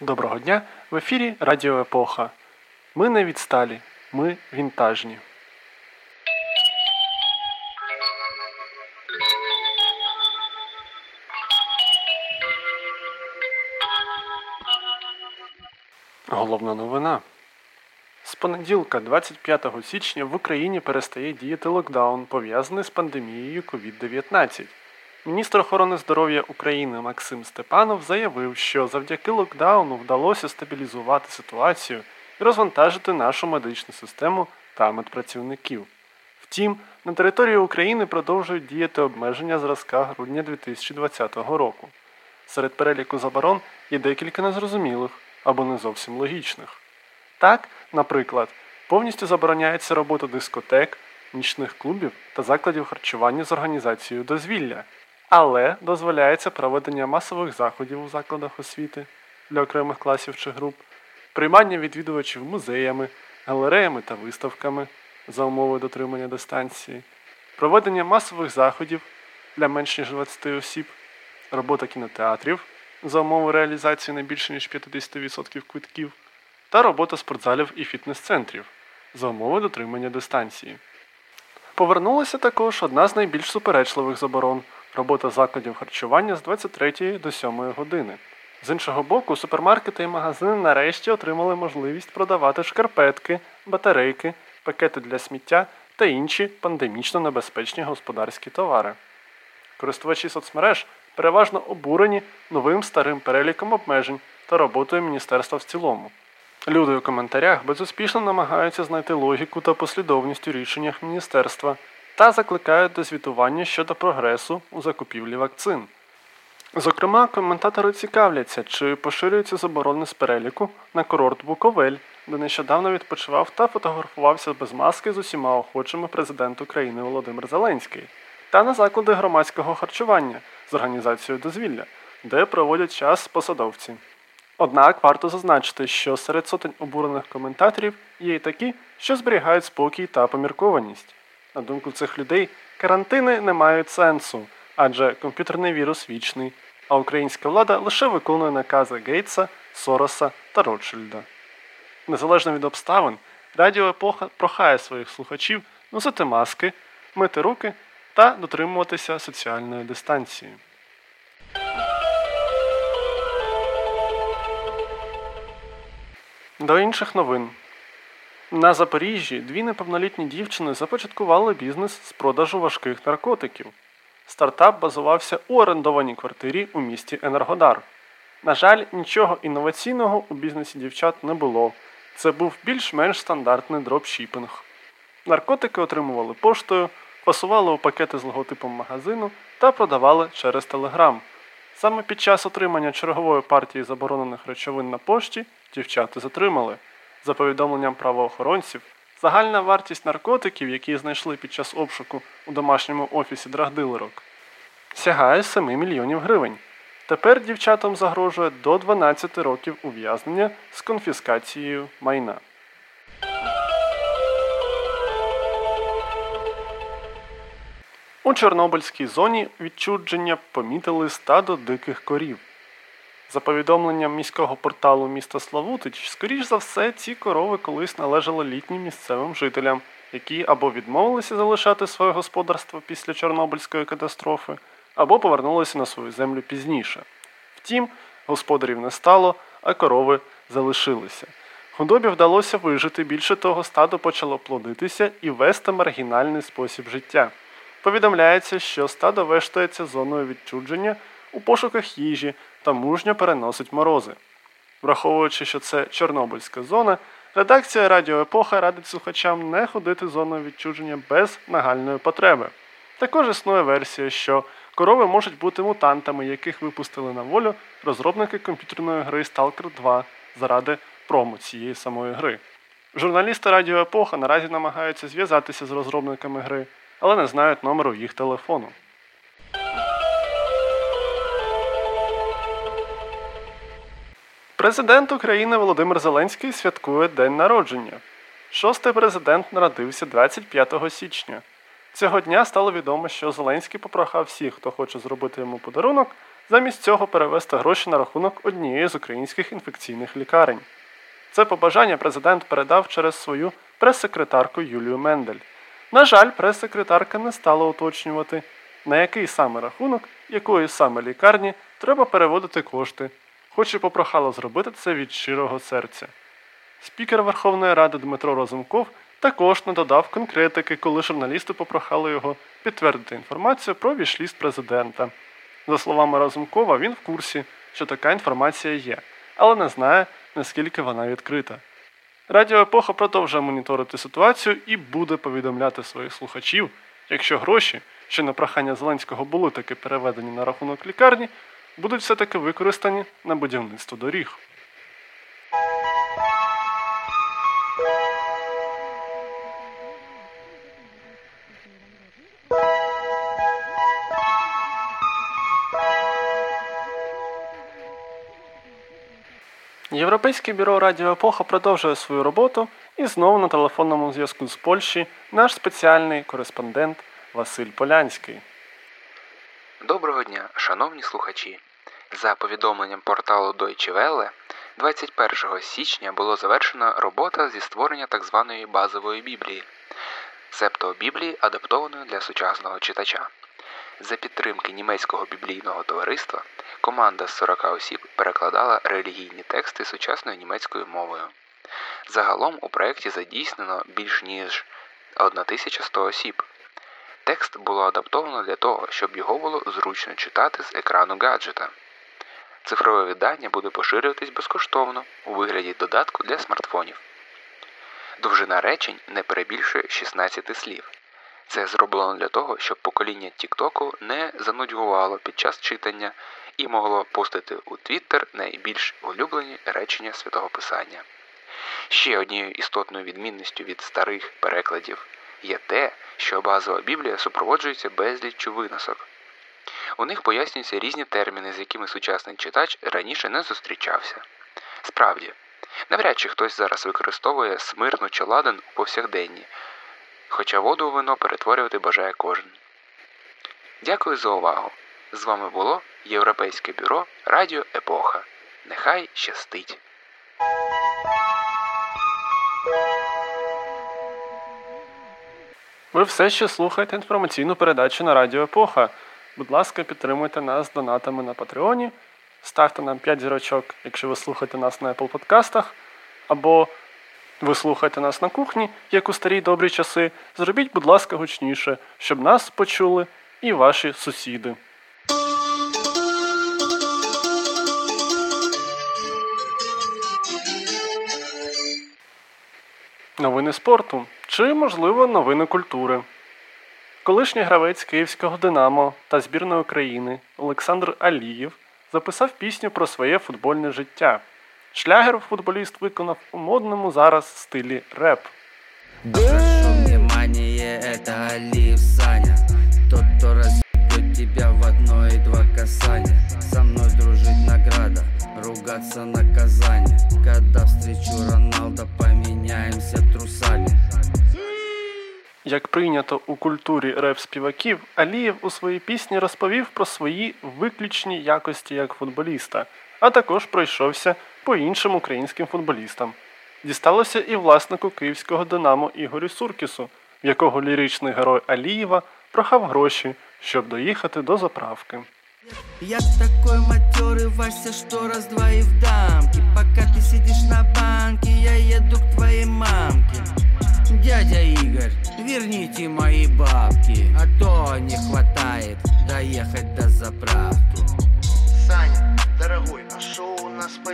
Доброго дня! В ефірі Радіо Епоха. Ми не відсталі, ми вінтажні. Головна новина. З понеділка, 25 січня, в Україні перестає діяти локдаун, пов'язаний з пандемією COVID-19. Міністр охорони здоров'я України Максим Степанов заявив, що завдяки локдауну вдалося стабілізувати ситуацію і розвантажити нашу медичну систему та медпрацівників. Втім, на території України продовжують діяти обмеження зразка грудня 2020 року. Серед переліку заборон є декілька незрозумілих або не зовсім логічних. Так, наприклад, повністю забороняється робота дискотек, нічних клубів та закладів харчування з організацією дозвілля, але дозволяється проведення масових заходів у закладах освіти для окремих класів чи груп, приймання відвідувачів музеями, галереями та виставками за умови дотримання дистанції, проведення масових заходів для менш ніж 20 осіб, робота кінотеатрів за умови реалізації не більше ніж 50% квитків, та робота спортзалів і фітнес-центрів за умови дотримання дистанції. Повернулася також одна з найбільш суперечливих заборон робота закладів харчування з 23 до 7 години. З іншого боку, супермаркети і магазини нарешті отримали можливість продавати шкарпетки, батарейки, пакети для сміття та інші пандемічно небезпечні господарські товари. Користувачі соцмереж переважно обурені новим старим переліком обмежень та роботою міністерства в цілому. Люди у коментарях безуспішно намагаються знайти логіку та послідовність у рішеннях міністерства та закликають до звітування щодо прогресу у закупівлі вакцин. Зокрема, коментатори цікавляться, чи поширюється заборони з переліку на курорт Буковель, де нещодавно відпочивав та фотографувався без маски з усіма охочими президент України Володимир Зеленський, та на заклади громадського харчування з організацією дозвілля, де проводять час посадовці. Однак варто зазначити, що серед сотень обурених коментаторів є й такі, що зберігають спокій та поміркованість. На думку цих людей, карантини не мають сенсу, адже комп'ютерний вірус вічний, а українська влада лише виконує накази Гейтса, Сороса та Ротшильда. Незалежно від обставин, Радіо Епоха прохає своїх слухачів носити маски, мити руки та дотримуватися соціальної дистанції. До інших новин. На Запоріжжі дві неповнолітні дівчини започаткували бізнес з продажу важких наркотиків. Стартап базувався у орендованій квартирі у місті Енергодар. На жаль, нічого інноваційного у бізнесі дівчат не було. Це був більш-менш стандартний дропшіпінг. Наркотики отримували поштою, пасували у пакети з логотипом магазину та продавали через Телеграм. Саме під час отримання чергової партії заборонених речовин на пошті дівчата затримали. За повідомленням правоохоронців, загальна вартість наркотиків, які знайшли під час обшуку у домашньому офісі драгдилерок, сягає 7 мільйонів гривень. Тепер дівчатам загрожує до 12 років ув'язнення з конфіскацією майна. У Чорнобильській зоні відчудження помітили стадо диких корів. За повідомленням міського порталу міста Славутич, скоріш за все, ці корови колись належали літнім місцевим жителям, які або відмовилися залишати своє господарство після Чорнобильської катастрофи, або повернулися на свою землю пізніше. Втім, господарів не стало, а корови залишилися. Худобі вдалося вижити, більше того, стадо почало плодитися і вести маргінальний спосіб життя. Повідомляється, що стадо вештається зоною відчудження у пошуках їжі та мужньо переносить морози. Враховуючи, що це Чорнобильська зона, редакція Радіо Епоха радить слухачам не ходити зоною відчудження без нагальної потреби. Також існує версія, що корови можуть бути мутантами, яких випустили на волю розробники комп'ютерної гри Stalker 2 заради промо цієї самої гри. Журналісти Радіо Епоха наразі намагаються зв'язатися з розробниками гри, але не знають номеру їх телефону. Президент України Володимир Зеленський святкує день народження. Шостий президент народився 25 січня. Цього дня стало відомо, що Зеленський попрохав всіх, хто хоче зробити йому подарунок, замість цього перевести гроші на рахунок однієї з українських інфекційних лікарень. Це побажання президент передав через свою прес-секретарку Юлію Мендель. На жаль, прес-секретарка не стала уточнювати, на який саме рахунок, якої саме лікарні треба переводити кошти, хоч і попрохала зробити це від щирого серця. Спікер Верховної Ради Дмитро Розумков також не додав конкретики, коли журналісти попрохали його підтвердити інформацію про вішліст президента. За словами Разумкова, він в курсі, що така інформація є, але не знає, наскільки вона відкрита. Радіо Епоха продовжує моніторити ситуацію і буде повідомляти своїх слухачів, якщо гроші, що на прохання Зеленського були таки переведені на рахунок лікарні, будуть все-таки використані на будівництво доріг. Європейське бюро Радіо Епоха продовжує свою роботу і знову на телефонному зв'язку з Польщі наш спеціальний кореспондент Василь Полянський. Доброго дня, шановні слухачі. За повідомленням порталу Deutsche Welle, 21 січня було завершена робота зі створення так званої базової біблії, себто біблії, адаптованої для сучасного читача. За підтримки німецького біблійного товариства команда з 40 осіб перекладала релігійні тексти сучасною німецькою мовою. Загалом у проєкті задійснено більш ніж 1100 осіб. Текст було адаптовано для того, щоб його було зручно читати з екрану гаджета. Цифрове видання буде поширюватись безкоштовно у вигляді додатку для смартфонів. Довжина речень не перебільшує 16 слів. Це зроблено для того, щоб покоління Тіктоку не занудьгувало під час читання і могло постити у Твіттер найбільш улюблені речення святого Писання. Ще однією істотною відмінністю від старих перекладів є те, що базова Біблія супроводжується безліччю виносок. У них пояснюються різні терміни, з якими сучасний читач раніше не зустрічався. Справді, навряд чи хтось зараз використовує смирну чи ладен у повсякденні, хоча воду у вино перетворювати бажає кожен. Дякую за увагу! З вами було Європейське бюро Радіо Епоха. Нехай щастить! Ви все ще слухаєте інформаційну передачу на Радіо Епоха. Будь ласка, підтримуйте нас донатами на Патреоні, ставте нам 5 зірочок, якщо ви слухаєте нас на Apple подкастах, або ви слухаєте нас на кухні, як у старі добрі часи. Зробіть, будь ласка, гучніше, щоб нас почули і ваші сусіди. Новини спорту чи, можливо, новини культури. Колишній гравець Київського Динамо та збірної України Олександр Алієв записав пісню про своє футбольне життя. Шлягер футболіст виконав у модному зараз стилі реп. Тебя в одно и два касания. Со мной дружить награда, ругаться наказание Когда встречу Роналда, поменяемся трусами. Як прийнято у культурі реп-співаків, Алієв у своїй пісні розповів про свої виключні якості як футболіста, а також пройшовся по іншим українським футболістам. Дісталося і власнику київського Динамо Ігорю Суркісу, в якого ліричний герой Алієва прохав гроші, щоб доїхати до заправки. Я такой матерый, Вася, что раз-два и в дамке Пока ты сидишь на банке, я еду к твоей мамке Дядя Игорь, верните мои бабки А то не хватает доехать до заправки Саня, дорогой, а шо у нас по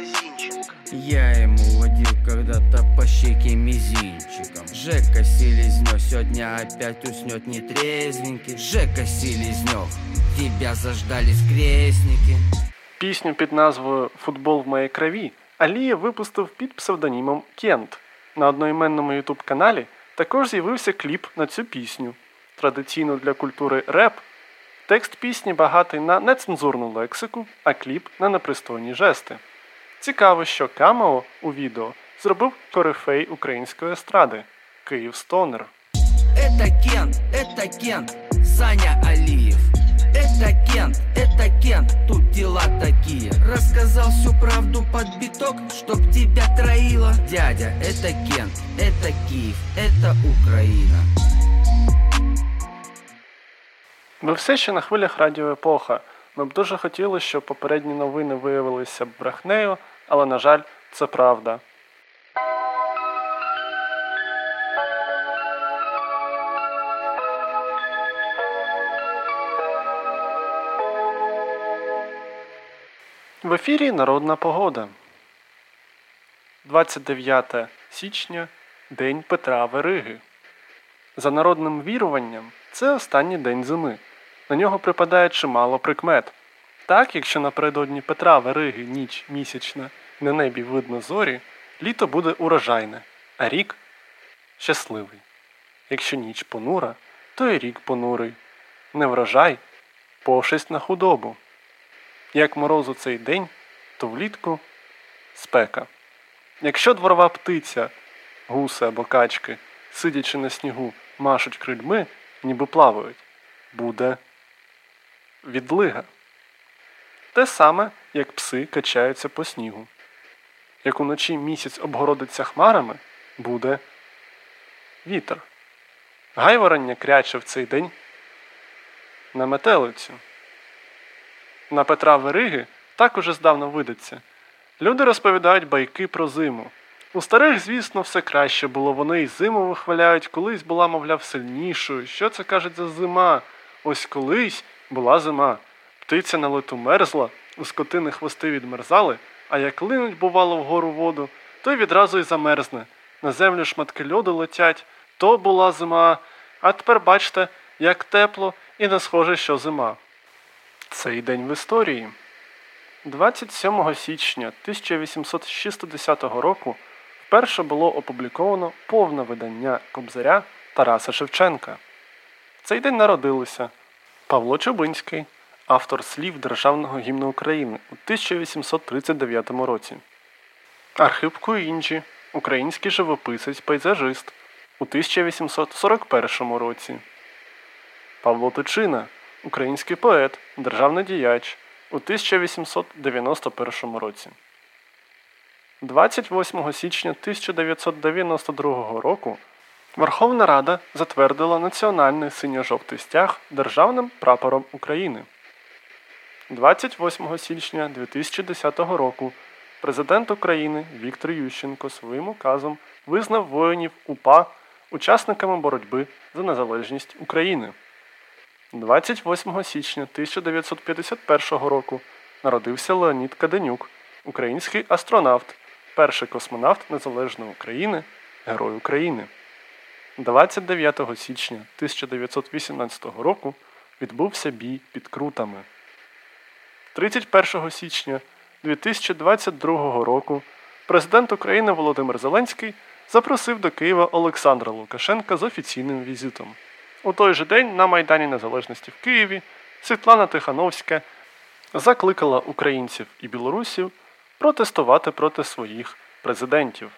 Я ему водил когда-то по щеке мизинчиком Жека Селезнев сегодня опять уснет нетрезвенький Жека Селезнев, тебя заждались крестники Пісню під назвою Футбол в моїй крові Алієв випустив під псевдонімом Кент. На одноіменному ютуб каналі також з'явився кліп на цю пісню. Традиційно для культури реп. Текст пісні багатий на нецензурну лексику, а кліп на непристойні жести. Цікаво, що камео у відео зробив корифей української естради Київ Стонер. Это Кент, это Кент, Саня Алиев. Это Кент, это Кент, тут дела такие. Рассказал всю правду под биток, чтоб тебя троило. Дядя, это Кент, это Киев, это Украина. Ви все ще на хвилях радіо Епоха. Ми б дуже хотіли, щоб попередні новини виявилися брехнею, але, на жаль, це правда. В ефірі Народна погода. 29 січня День Петра Вериги. За народним віруванням, це останній день зими. На нього припадає чимало прикмет. Так, якщо напередодні Петра Вериги ніч місячна, на небі видно зорі, літо буде урожайне, а рік щасливий. Якщо ніч понура, то і рік понурий. Не врожай, пошесть на худобу. Як мороз у цей день, то влітку спека. Якщо дворова птиця, гуси або качки, сидячи на снігу, машуть крильми, ніби плавають, буде відлига. Те саме, як пси качаються по снігу. Як уночі місяць обгородиться хмарами, буде вітер. Гайворання кряче в цей день на метелицю. На Петра Вериги також здавна видаться. Люди розповідають байки про зиму. У старих, звісно, все краще було. Вони й зиму вихваляють, колись була, мовляв, сильнішою. Що це кажуть за зима? Ось колись була зима. Птиця на лету мерзла, у скотини хвости відмерзали, а як линуть, бувало, вгору воду, то й відразу й замерзне. На землю шматки льоду летять, то була зима. А тепер бачте, як тепло і не схоже, що зима. Цей день в історії. 27 січня 1860 року вперше було опубліковано повне видання Кобзаря Тараса Шевченка. В цей день народилися Павло Чубинський, автор слів Державного гімну України у 1839 році, Архип Куінджі, український живописець, пейзажист у 1841 році, Павло Тичина, український поет, державний діяч у 1891 році. 28 січня 1992 року Верховна Рада затвердила національний синьо-жовтий стяг державним прапором України. 28 січня 2010 року президент України Віктор Ющенко своїм указом визнав воїнів УПА учасниками боротьби за незалежність України. 28 січня 1951 року народився Леонід Каденюк, український астронавт, перший космонавт Незалежної України, Герой України. 29 січня 1918 року відбувся бій під Крутами. 31 січня 2022 року президент України Володимир Зеленський запросив до Києва Олександра Лукашенка з офіційним візитом. У той же день на Майдані Незалежності в Києві Світлана Тихановська закликала українців і білорусів протестувати проти своїх президентів.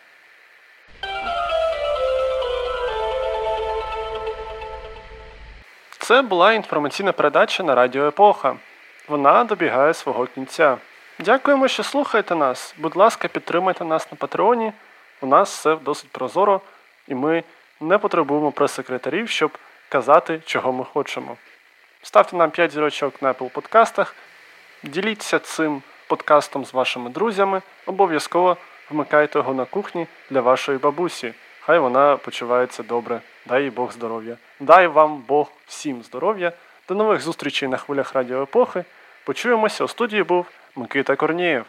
Це була інформаційна передача на Радіо Епоха. Вона добігає свого кінця. Дякуємо, що слухаєте нас. Будь ласка, підтримайте нас на Патреоні. У нас все досить прозоро, і ми не потребуємо прес-секретарів, щоб казати, чого ми хочемо. Ставте нам 5 зірочок на Apple подкастах, діліться цим подкастом з вашими друзями, обов'язково вмикайте його на кухні для вашої бабусі. Хай вона почувається добре. Дай їй Бог здоров'я. Дай вам Бог всім здоров'я. До нових зустрічей на хвилях радіо епохи. Почуємося. У студії був Микита Корнієв.